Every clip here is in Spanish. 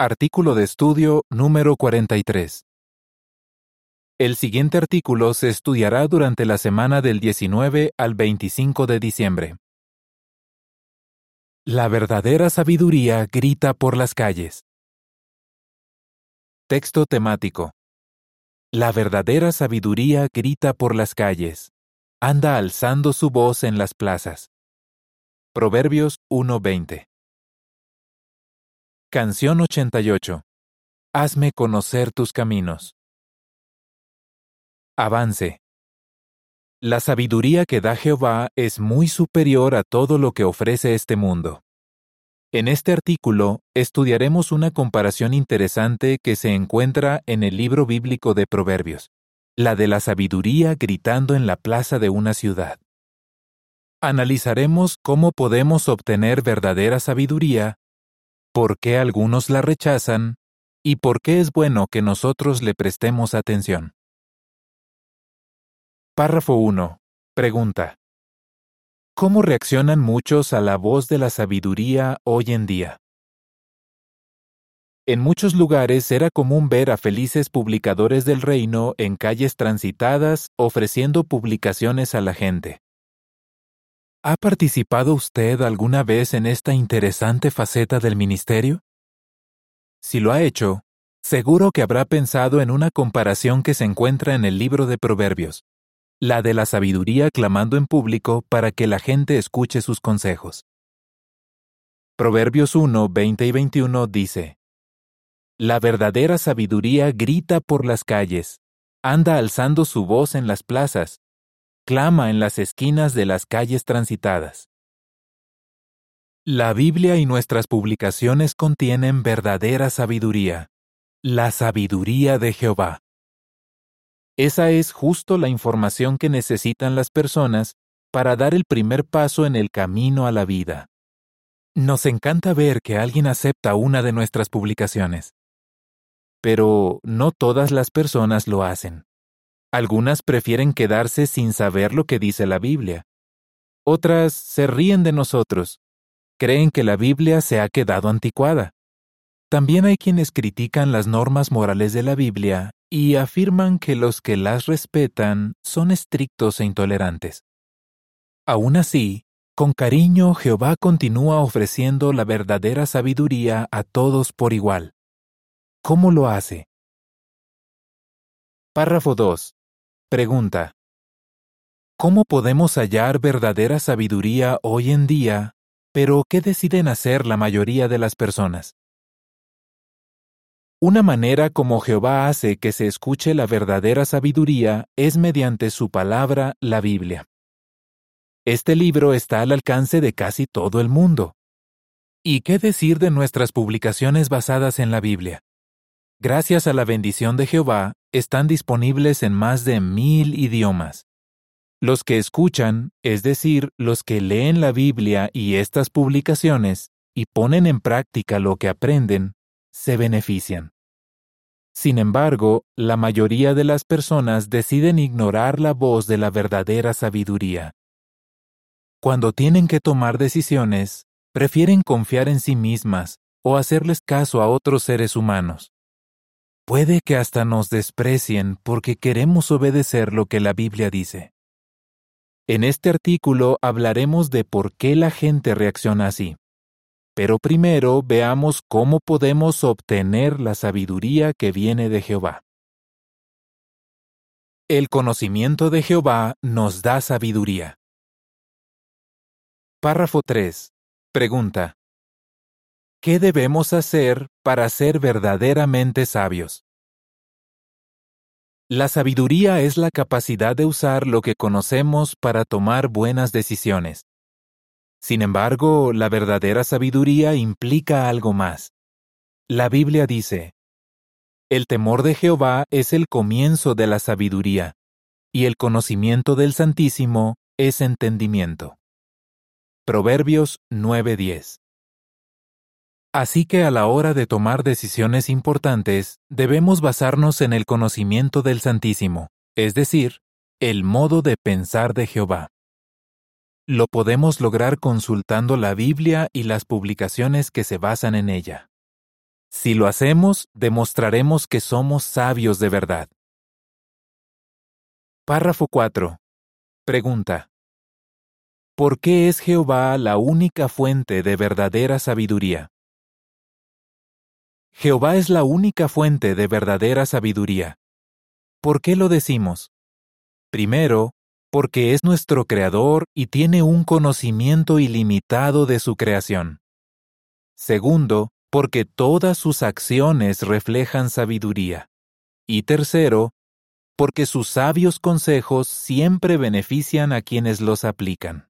Artículo de estudio número 43. El siguiente artículo se estudiará durante la semana del 19 al 25 de diciembre. La verdadera sabiduría grita por las calles. Texto temático. La verdadera sabiduría grita por las calles. Anda alzando su voz en las plazas. Proverbios 1:20. Canción 88. Hazme conocer tus caminos. Avance. La sabiduría que da Jehová es muy superior a todo lo que ofrece este mundo. En este artículo estudiaremos una comparación interesante que se encuentra en el libro bíblico de Proverbios, la de la sabiduría gritando en la plaza de una ciudad. Analizaremos cómo podemos obtener verdadera sabiduría por qué algunos la rechazan y por qué es bueno que nosotros le prestemos atención. Párrafo 1. Pregunta. ¿Cómo reaccionan muchos a la voz de la sabiduría hoy en día? En muchos lugares era común ver a felices publicadores del reino en calles transitadas ofreciendo publicaciones a la gente. ¿Ha participado usted alguna vez en esta interesante faceta del ministerio? Si lo ha hecho, seguro que habrá pensado en una comparación que se encuentra en el libro de Proverbios, la de la sabiduría clamando en público para que la gente escuche sus consejos. Proverbios 1, 20 y 21 dice, La verdadera sabiduría grita por las calles, anda alzando su voz en las plazas, clama en las esquinas de las calles transitadas. La Biblia y nuestras publicaciones contienen verdadera sabiduría, la sabiduría de Jehová. Esa es justo la información que necesitan las personas para dar el primer paso en el camino a la vida. Nos encanta ver que alguien acepta una de nuestras publicaciones. Pero no todas las personas lo hacen. Algunas prefieren quedarse sin saber lo que dice la Biblia. Otras se ríen de nosotros. Creen que la Biblia se ha quedado anticuada. También hay quienes critican las normas morales de la Biblia y afirman que los que las respetan son estrictos e intolerantes. Aún así, con cariño Jehová continúa ofreciendo la verdadera sabiduría a todos por igual. ¿Cómo lo hace? Párrafo 2. Pregunta. ¿Cómo podemos hallar verdadera sabiduría hoy en día, pero qué deciden hacer la mayoría de las personas? Una manera como Jehová hace que se escuche la verdadera sabiduría es mediante su palabra, la Biblia. Este libro está al alcance de casi todo el mundo. ¿Y qué decir de nuestras publicaciones basadas en la Biblia? Gracias a la bendición de Jehová, están disponibles en más de mil idiomas. Los que escuchan, es decir, los que leen la Biblia y estas publicaciones, y ponen en práctica lo que aprenden, se benefician. Sin embargo, la mayoría de las personas deciden ignorar la voz de la verdadera sabiduría. Cuando tienen que tomar decisiones, prefieren confiar en sí mismas o hacerles caso a otros seres humanos. Puede que hasta nos desprecien porque queremos obedecer lo que la Biblia dice. En este artículo hablaremos de por qué la gente reacciona así. Pero primero veamos cómo podemos obtener la sabiduría que viene de Jehová. El conocimiento de Jehová nos da sabiduría. Párrafo 3. Pregunta. ¿Qué debemos hacer para ser verdaderamente sabios? La sabiduría es la capacidad de usar lo que conocemos para tomar buenas decisiones. Sin embargo, la verdadera sabiduría implica algo más. La Biblia dice, El temor de Jehová es el comienzo de la sabiduría, y el conocimiento del Santísimo es entendimiento. Proverbios 9:10 Así que a la hora de tomar decisiones importantes, debemos basarnos en el conocimiento del Santísimo, es decir, el modo de pensar de Jehová. Lo podemos lograr consultando la Biblia y las publicaciones que se basan en ella. Si lo hacemos, demostraremos que somos sabios de verdad. Párrafo 4. Pregunta. ¿Por qué es Jehová la única fuente de verdadera sabiduría? Jehová es la única fuente de verdadera sabiduría. ¿Por qué lo decimos? Primero, porque es nuestro Creador y tiene un conocimiento ilimitado de su creación. Segundo, porque todas sus acciones reflejan sabiduría. Y tercero, porque sus sabios consejos siempre benefician a quienes los aplican.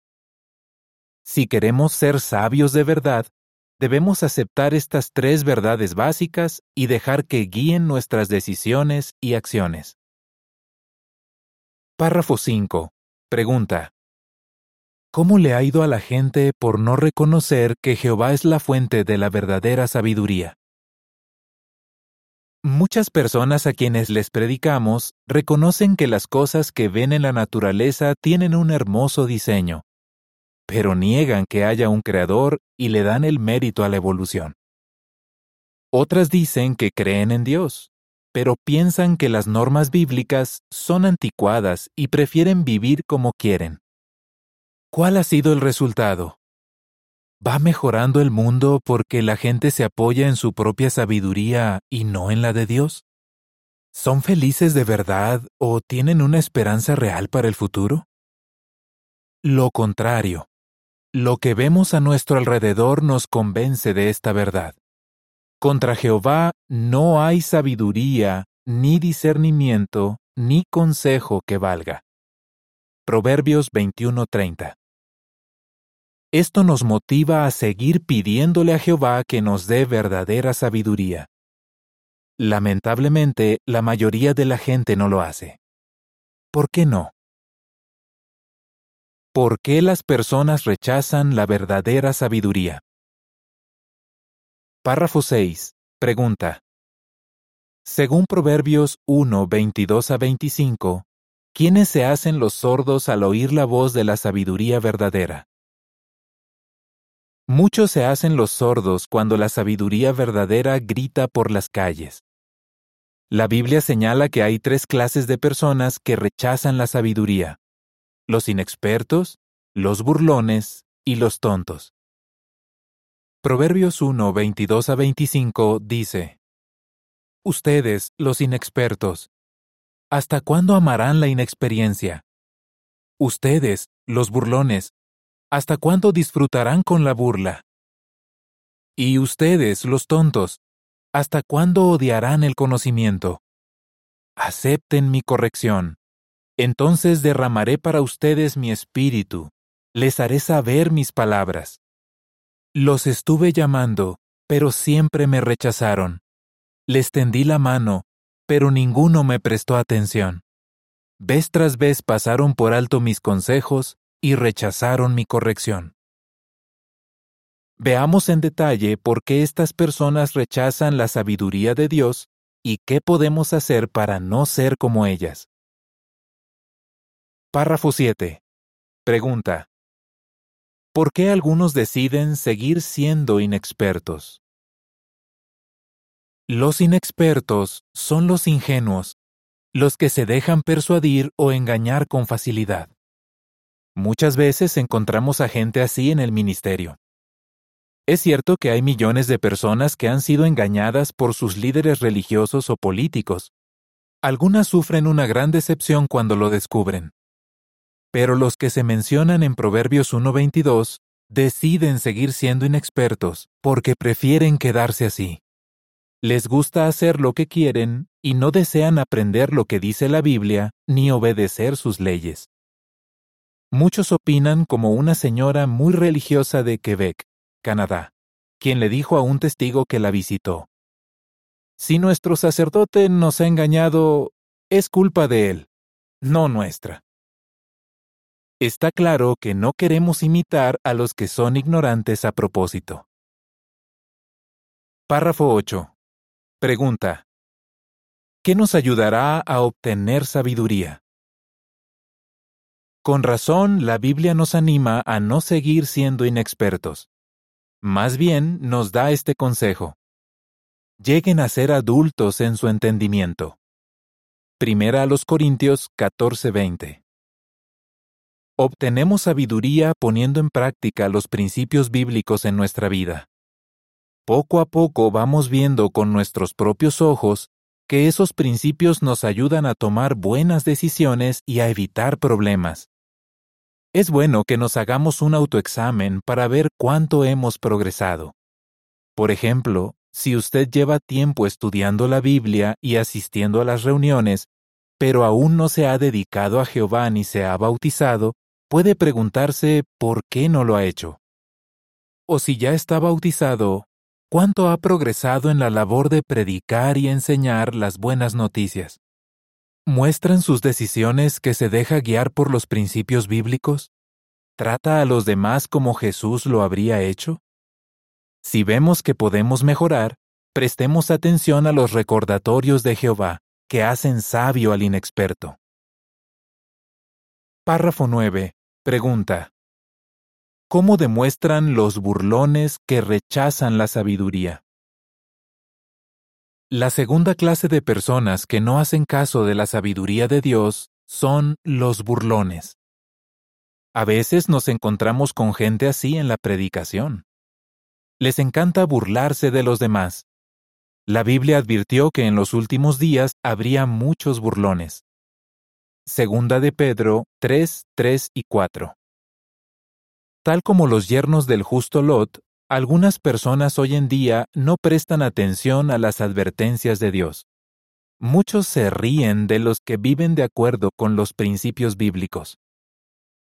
Si queremos ser sabios de verdad, debemos aceptar estas tres verdades básicas y dejar que guíen nuestras decisiones y acciones. Párrafo 5. Pregunta. ¿Cómo le ha ido a la gente por no reconocer que Jehová es la fuente de la verdadera sabiduría? Muchas personas a quienes les predicamos reconocen que las cosas que ven en la naturaleza tienen un hermoso diseño, pero niegan que haya un creador y le dan el mérito a la evolución. Otras dicen que creen en Dios, pero piensan que las normas bíblicas son anticuadas y prefieren vivir como quieren. ¿Cuál ha sido el resultado? ¿Va mejorando el mundo porque la gente se apoya en su propia sabiduría y no en la de Dios? ¿Son felices de verdad o tienen una esperanza real para el futuro? Lo contrario. Lo que vemos a nuestro alrededor nos convence de esta verdad. Contra Jehová no hay sabiduría, ni discernimiento, ni consejo que valga. Proverbios 21:30 esto nos motiva a seguir pidiéndole a Jehová que nos dé verdadera sabiduría. Lamentablemente, la mayoría de la gente no lo hace. ¿Por qué no? ¿Por qué las personas rechazan la verdadera sabiduría? Párrafo 6. Pregunta. Según Proverbios 1, 22 a 25, ¿quiénes se hacen los sordos al oír la voz de la sabiduría verdadera? Muchos se hacen los sordos cuando la sabiduría verdadera grita por las calles. La Biblia señala que hay tres clases de personas que rechazan la sabiduría. Los inexpertos, los burlones y los tontos. Proverbios 1, 22 a 25 dice, Ustedes, los inexpertos, ¿hasta cuándo amarán la inexperiencia? Ustedes, los burlones, ¿Hasta cuándo disfrutarán con la burla? Y ustedes, los tontos, ¿hasta cuándo odiarán el conocimiento? Acepten mi corrección. Entonces derramaré para ustedes mi espíritu, les haré saber mis palabras. Los estuve llamando, pero siempre me rechazaron. Les tendí la mano, pero ninguno me prestó atención. Vez tras vez pasaron por alto mis consejos y rechazaron mi corrección. Veamos en detalle por qué estas personas rechazan la sabiduría de Dios y qué podemos hacer para no ser como ellas. Párrafo 7. Pregunta. ¿Por qué algunos deciden seguir siendo inexpertos? Los inexpertos son los ingenuos, los que se dejan persuadir o engañar con facilidad. Muchas veces encontramos a gente así en el ministerio. Es cierto que hay millones de personas que han sido engañadas por sus líderes religiosos o políticos. Algunas sufren una gran decepción cuando lo descubren. Pero los que se mencionan en Proverbios 1.22 deciden seguir siendo inexpertos porque prefieren quedarse así. Les gusta hacer lo que quieren y no desean aprender lo que dice la Biblia ni obedecer sus leyes. Muchos opinan como una señora muy religiosa de Quebec, Canadá, quien le dijo a un testigo que la visitó. Si nuestro sacerdote nos ha engañado, es culpa de él, no nuestra. Está claro que no queremos imitar a los que son ignorantes a propósito. Párrafo 8. Pregunta. ¿Qué nos ayudará a obtener sabiduría? Con razón, la Biblia nos anima a no seguir siendo inexpertos. Más bien, nos da este consejo. lleguen a ser adultos en su entendimiento. Primera a los Corintios 14:20. Obtenemos sabiduría poniendo en práctica los principios bíblicos en nuestra vida. Poco a poco vamos viendo con nuestros propios ojos que esos principios nos ayudan a tomar buenas decisiones y a evitar problemas. Es bueno que nos hagamos un autoexamen para ver cuánto hemos progresado. Por ejemplo, si usted lleva tiempo estudiando la Biblia y asistiendo a las reuniones, pero aún no se ha dedicado a Jehová ni se ha bautizado, puede preguntarse por qué no lo ha hecho. O si ya está bautizado, ¿cuánto ha progresado en la labor de predicar y enseñar las buenas noticias? ¿Muestran sus decisiones que se deja guiar por los principios bíblicos? ¿Trata a los demás como Jesús lo habría hecho? Si vemos que podemos mejorar, prestemos atención a los recordatorios de Jehová, que hacen sabio al inexperto. Párrafo 9. Pregunta. ¿Cómo demuestran los burlones que rechazan la sabiduría? La segunda clase de personas que no hacen caso de la sabiduría de Dios son los burlones. A veces nos encontramos con gente así en la predicación. Les encanta burlarse de los demás. La Biblia advirtió que en los últimos días habría muchos burlones. Segunda de Pedro 3, 3 y 4. Tal como los yernos del justo Lot, algunas personas hoy en día no prestan atención a las advertencias de Dios. Muchos se ríen de los que viven de acuerdo con los principios bíblicos.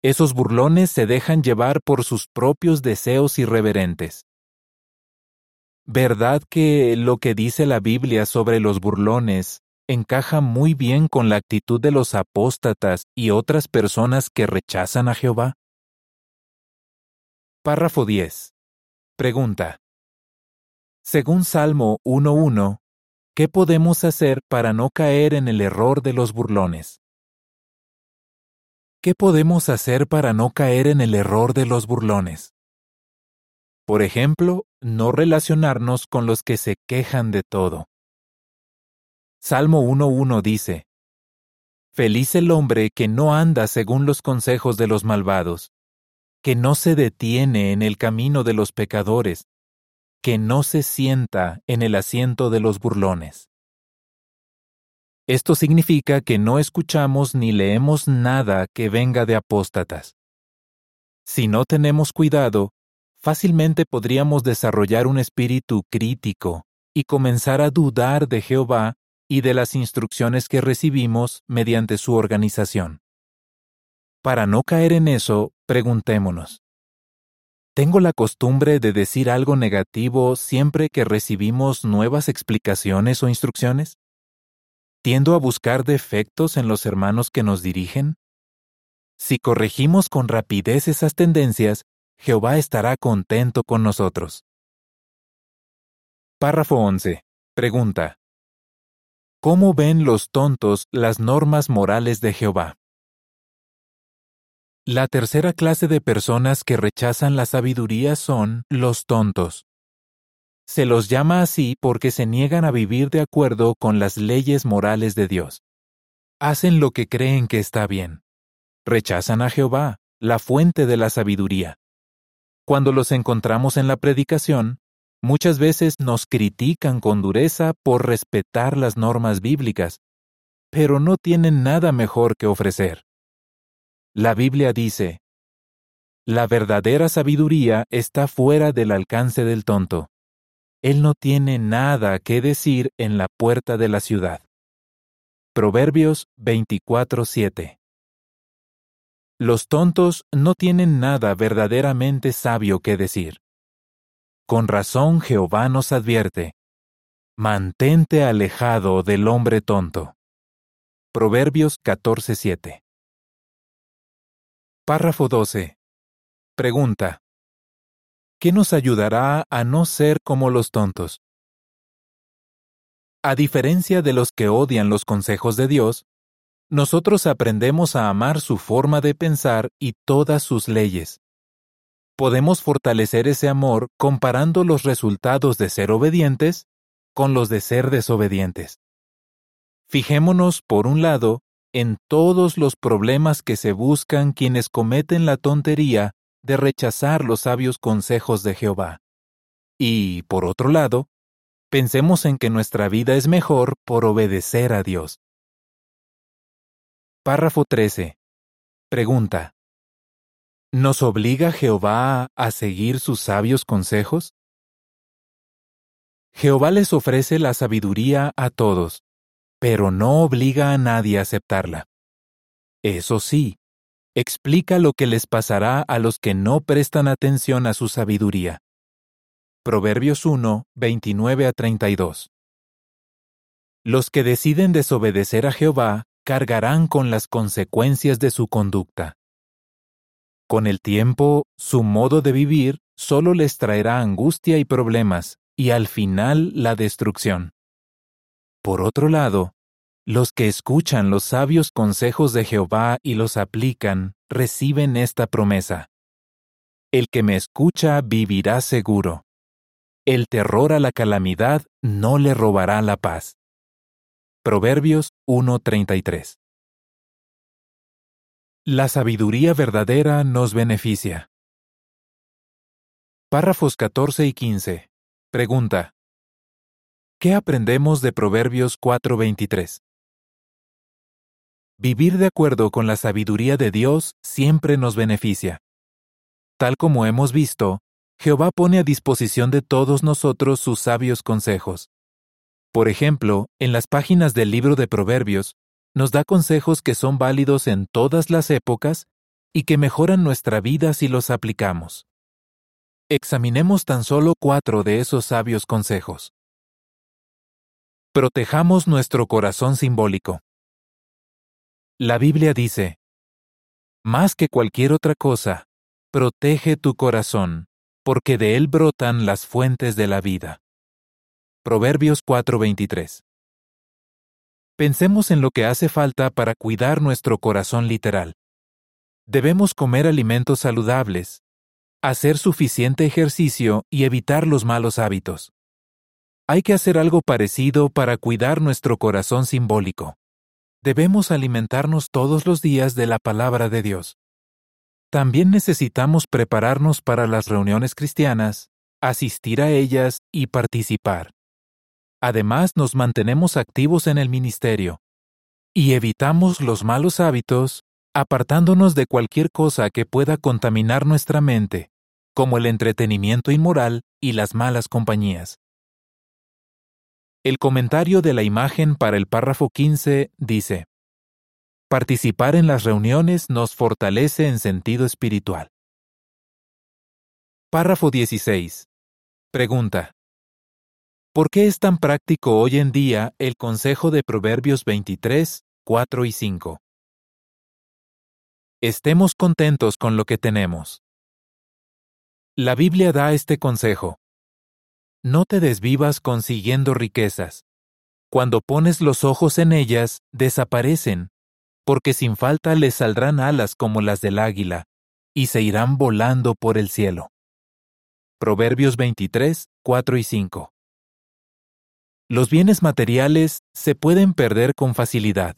Esos burlones se dejan llevar por sus propios deseos irreverentes. ¿Verdad que lo que dice la Biblia sobre los burlones encaja muy bien con la actitud de los apóstatas y otras personas que rechazan a Jehová? Párrafo 10. Pregunta. Según Salmo 1.1, ¿qué podemos hacer para no caer en el error de los burlones? ¿Qué podemos hacer para no caer en el error de los burlones? Por ejemplo, no relacionarnos con los que se quejan de todo. Salmo 1.1 dice, Feliz el hombre que no anda según los consejos de los malvados, que no se detiene en el camino de los pecadores, que no se sienta en el asiento de los burlones. Esto significa que no escuchamos ni leemos nada que venga de apóstatas. Si no tenemos cuidado, fácilmente podríamos desarrollar un espíritu crítico y comenzar a dudar de Jehová y de las instrucciones que recibimos mediante su organización. Para no caer en eso, preguntémonos. ¿Tengo la costumbre de decir algo negativo siempre que recibimos nuevas explicaciones o instrucciones? ¿Tiendo a buscar defectos en los hermanos que nos dirigen? Si corregimos con rapidez esas tendencias, Jehová estará contento con nosotros. Párrafo 11. Pregunta. ¿Cómo ven los tontos las normas morales de Jehová? La tercera clase de personas que rechazan la sabiduría son los tontos. Se los llama así porque se niegan a vivir de acuerdo con las leyes morales de Dios. Hacen lo que creen que está bien. Rechazan a Jehová, la fuente de la sabiduría. Cuando los encontramos en la predicación, muchas veces nos critican con dureza por respetar las normas bíblicas, pero no tienen nada mejor que ofrecer. La Biblia dice, La verdadera sabiduría está fuera del alcance del tonto. Él no tiene nada que decir en la puerta de la ciudad. Proverbios 24:7 los tontos no tienen nada verdaderamente sabio que decir. Con razón Jehová nos advierte, mantente alejado del hombre tonto. Proverbios 14:7. Párrafo 12. Pregunta. ¿Qué nos ayudará a no ser como los tontos? A diferencia de los que odian los consejos de Dios, nosotros aprendemos a amar su forma de pensar y todas sus leyes. Podemos fortalecer ese amor comparando los resultados de ser obedientes con los de ser desobedientes. Fijémonos, por un lado, en todos los problemas que se buscan quienes cometen la tontería de rechazar los sabios consejos de Jehová. Y, por otro lado, pensemos en que nuestra vida es mejor por obedecer a Dios. Párrafo 13. Pregunta. ¿Nos obliga Jehová a seguir sus sabios consejos? Jehová les ofrece la sabiduría a todos, pero no obliga a nadie a aceptarla. Eso sí, explica lo que les pasará a los que no prestan atención a su sabiduría. Proverbios 1, 29 a 32. Los que deciden desobedecer a Jehová cargarán con las consecuencias de su conducta. Con el tiempo, su modo de vivir solo les traerá angustia y problemas, y al final la destrucción. Por otro lado, los que escuchan los sabios consejos de Jehová y los aplican, reciben esta promesa. El que me escucha vivirá seguro. El terror a la calamidad no le robará la paz. Proverbios 1:33 La sabiduría verdadera nos beneficia. Párrafos 14 y 15. Pregunta. ¿Qué aprendemos de Proverbios 4:23? Vivir de acuerdo con la sabiduría de Dios siempre nos beneficia. Tal como hemos visto, Jehová pone a disposición de todos nosotros sus sabios consejos. Por ejemplo, en las páginas del libro de Proverbios, nos da consejos que son válidos en todas las épocas y que mejoran nuestra vida si los aplicamos. Examinemos tan solo cuatro de esos sabios consejos. Protejamos nuestro corazón simbólico. La Biblia dice, Más que cualquier otra cosa, protege tu corazón, porque de él brotan las fuentes de la vida. Proverbios 4:23 Pensemos en lo que hace falta para cuidar nuestro corazón literal. Debemos comer alimentos saludables, hacer suficiente ejercicio y evitar los malos hábitos. Hay que hacer algo parecido para cuidar nuestro corazón simbólico. Debemos alimentarnos todos los días de la palabra de Dios. También necesitamos prepararnos para las reuniones cristianas, asistir a ellas y participar. Además, nos mantenemos activos en el ministerio y evitamos los malos hábitos, apartándonos de cualquier cosa que pueda contaminar nuestra mente, como el entretenimiento inmoral y las malas compañías. El comentario de la imagen para el párrafo 15 dice, Participar en las reuniones nos fortalece en sentido espiritual. Párrafo 16. Pregunta. ¿Por qué es tan práctico hoy en día el consejo de Proverbios 23, 4 y 5? Estemos contentos con lo que tenemos. La Biblia da este consejo. No te desvivas consiguiendo riquezas. Cuando pones los ojos en ellas, desaparecen, porque sin falta les saldrán alas como las del águila, y se irán volando por el cielo. Proverbios 23, 4 y 5. Los bienes materiales se pueden perder con facilidad.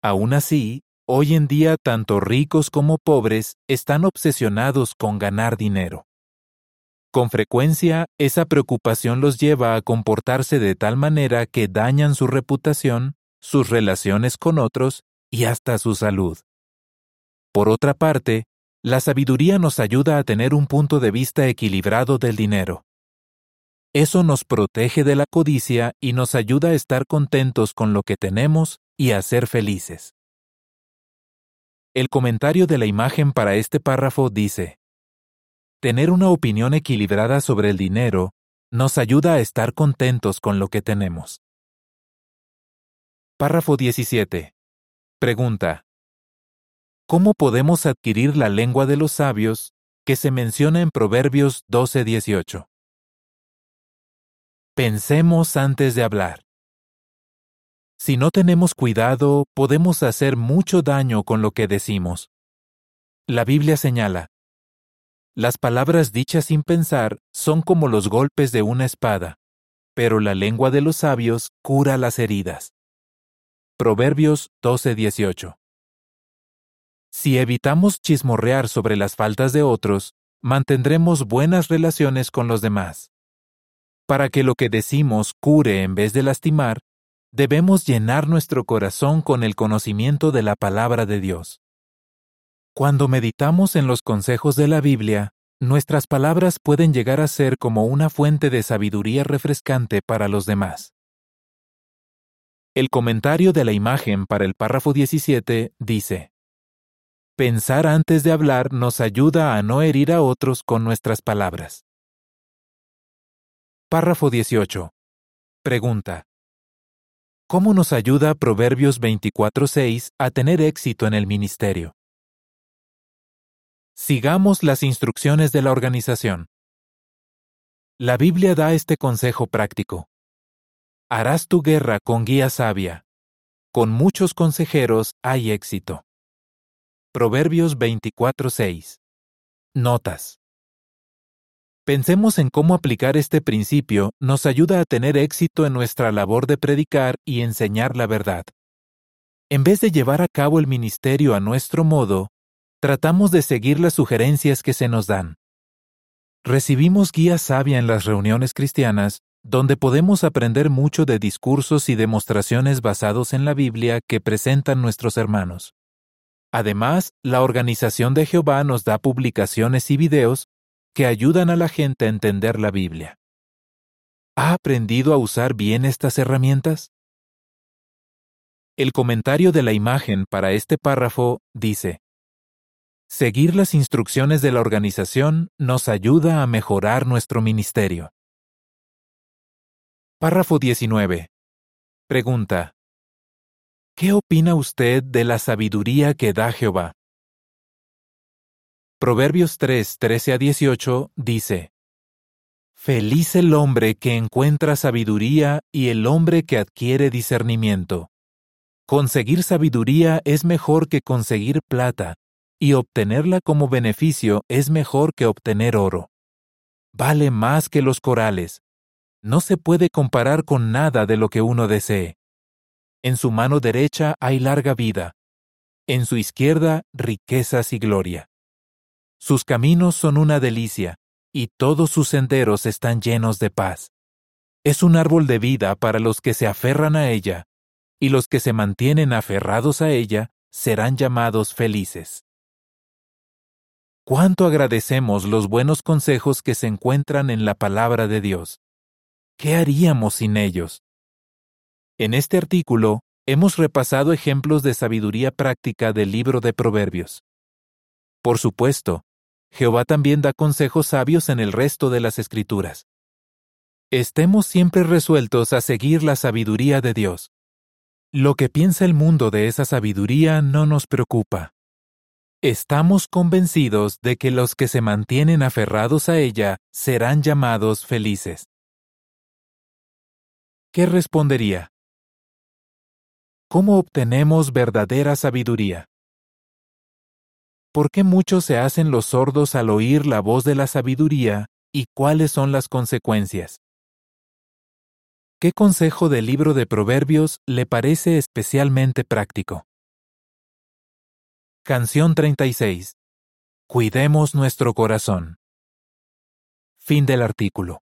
Aún así, hoy en día tanto ricos como pobres están obsesionados con ganar dinero. Con frecuencia, esa preocupación los lleva a comportarse de tal manera que dañan su reputación, sus relaciones con otros y hasta su salud. Por otra parte, la sabiduría nos ayuda a tener un punto de vista equilibrado del dinero. Eso nos protege de la codicia y nos ayuda a estar contentos con lo que tenemos y a ser felices. El comentario de la imagen para este párrafo dice, Tener una opinión equilibrada sobre el dinero nos ayuda a estar contentos con lo que tenemos. Párrafo 17. Pregunta. ¿Cómo podemos adquirir la lengua de los sabios que se menciona en Proverbios 12:18? Pensemos antes de hablar. Si no tenemos cuidado, podemos hacer mucho daño con lo que decimos. La Biblia señala, las palabras dichas sin pensar son como los golpes de una espada. pero la lengua de los sabios cura las heridas. Proverbios 12:18 Si evitamos chismorrear sobre las faltas de otros, mantendremos buenas relaciones con los demás. Para que lo que decimos cure en vez de lastimar, debemos llenar nuestro corazón con el conocimiento de la palabra de Dios. Cuando meditamos en los consejos de la Biblia, nuestras palabras pueden llegar a ser como una fuente de sabiduría refrescante para los demás. El comentario de la imagen para el párrafo 17 dice, Pensar antes de hablar nos ayuda a no herir a otros con nuestras palabras. Párrafo 18. Pregunta. ¿Cómo nos ayuda Proverbios 24:6 a tener éxito en el ministerio? Sigamos las instrucciones de la organización. La Biblia da este consejo práctico. Harás tu guerra con guía sabia. Con muchos consejeros hay éxito. Proverbios 24:6. Notas. Pensemos en cómo aplicar este principio nos ayuda a tener éxito en nuestra labor de predicar y enseñar la verdad. En vez de llevar a cabo el ministerio a nuestro modo, tratamos de seguir las sugerencias que se nos dan. Recibimos guía sabia en las reuniones cristianas, donde podemos aprender mucho de discursos y demostraciones basados en la Biblia que presentan nuestros hermanos. Además, la Organización de Jehová nos da publicaciones y videos que ayudan a la gente a entender la Biblia. ¿Ha aprendido a usar bien estas herramientas? El comentario de la imagen para este párrafo dice, Seguir las instrucciones de la organización nos ayuda a mejorar nuestro ministerio. Párrafo 19. Pregunta. ¿Qué opina usted de la sabiduría que da Jehová? Proverbios 3, 13 a 18 dice, Feliz el hombre que encuentra sabiduría y el hombre que adquiere discernimiento. Conseguir sabiduría es mejor que conseguir plata, y obtenerla como beneficio es mejor que obtener oro. Vale más que los corales. No se puede comparar con nada de lo que uno desee. En su mano derecha hay larga vida, en su izquierda riquezas y gloria. Sus caminos son una delicia, y todos sus senderos están llenos de paz. Es un árbol de vida para los que se aferran a ella, y los que se mantienen aferrados a ella serán llamados felices. Cuánto agradecemos los buenos consejos que se encuentran en la palabra de Dios. ¿Qué haríamos sin ellos? En este artículo hemos repasado ejemplos de sabiduría práctica del libro de Proverbios. Por supuesto, Jehová también da consejos sabios en el resto de las Escrituras. Estemos siempre resueltos a seguir la sabiduría de Dios. Lo que piensa el mundo de esa sabiduría no nos preocupa. Estamos convencidos de que los que se mantienen aferrados a ella serán llamados felices. ¿Qué respondería? ¿Cómo obtenemos verdadera sabiduría? ¿Por qué muchos se hacen los sordos al oír la voz de la sabiduría y cuáles son las consecuencias? ¿Qué consejo del libro de Proverbios le parece especialmente práctico? Canción 36. Cuidemos nuestro corazón. Fin del artículo.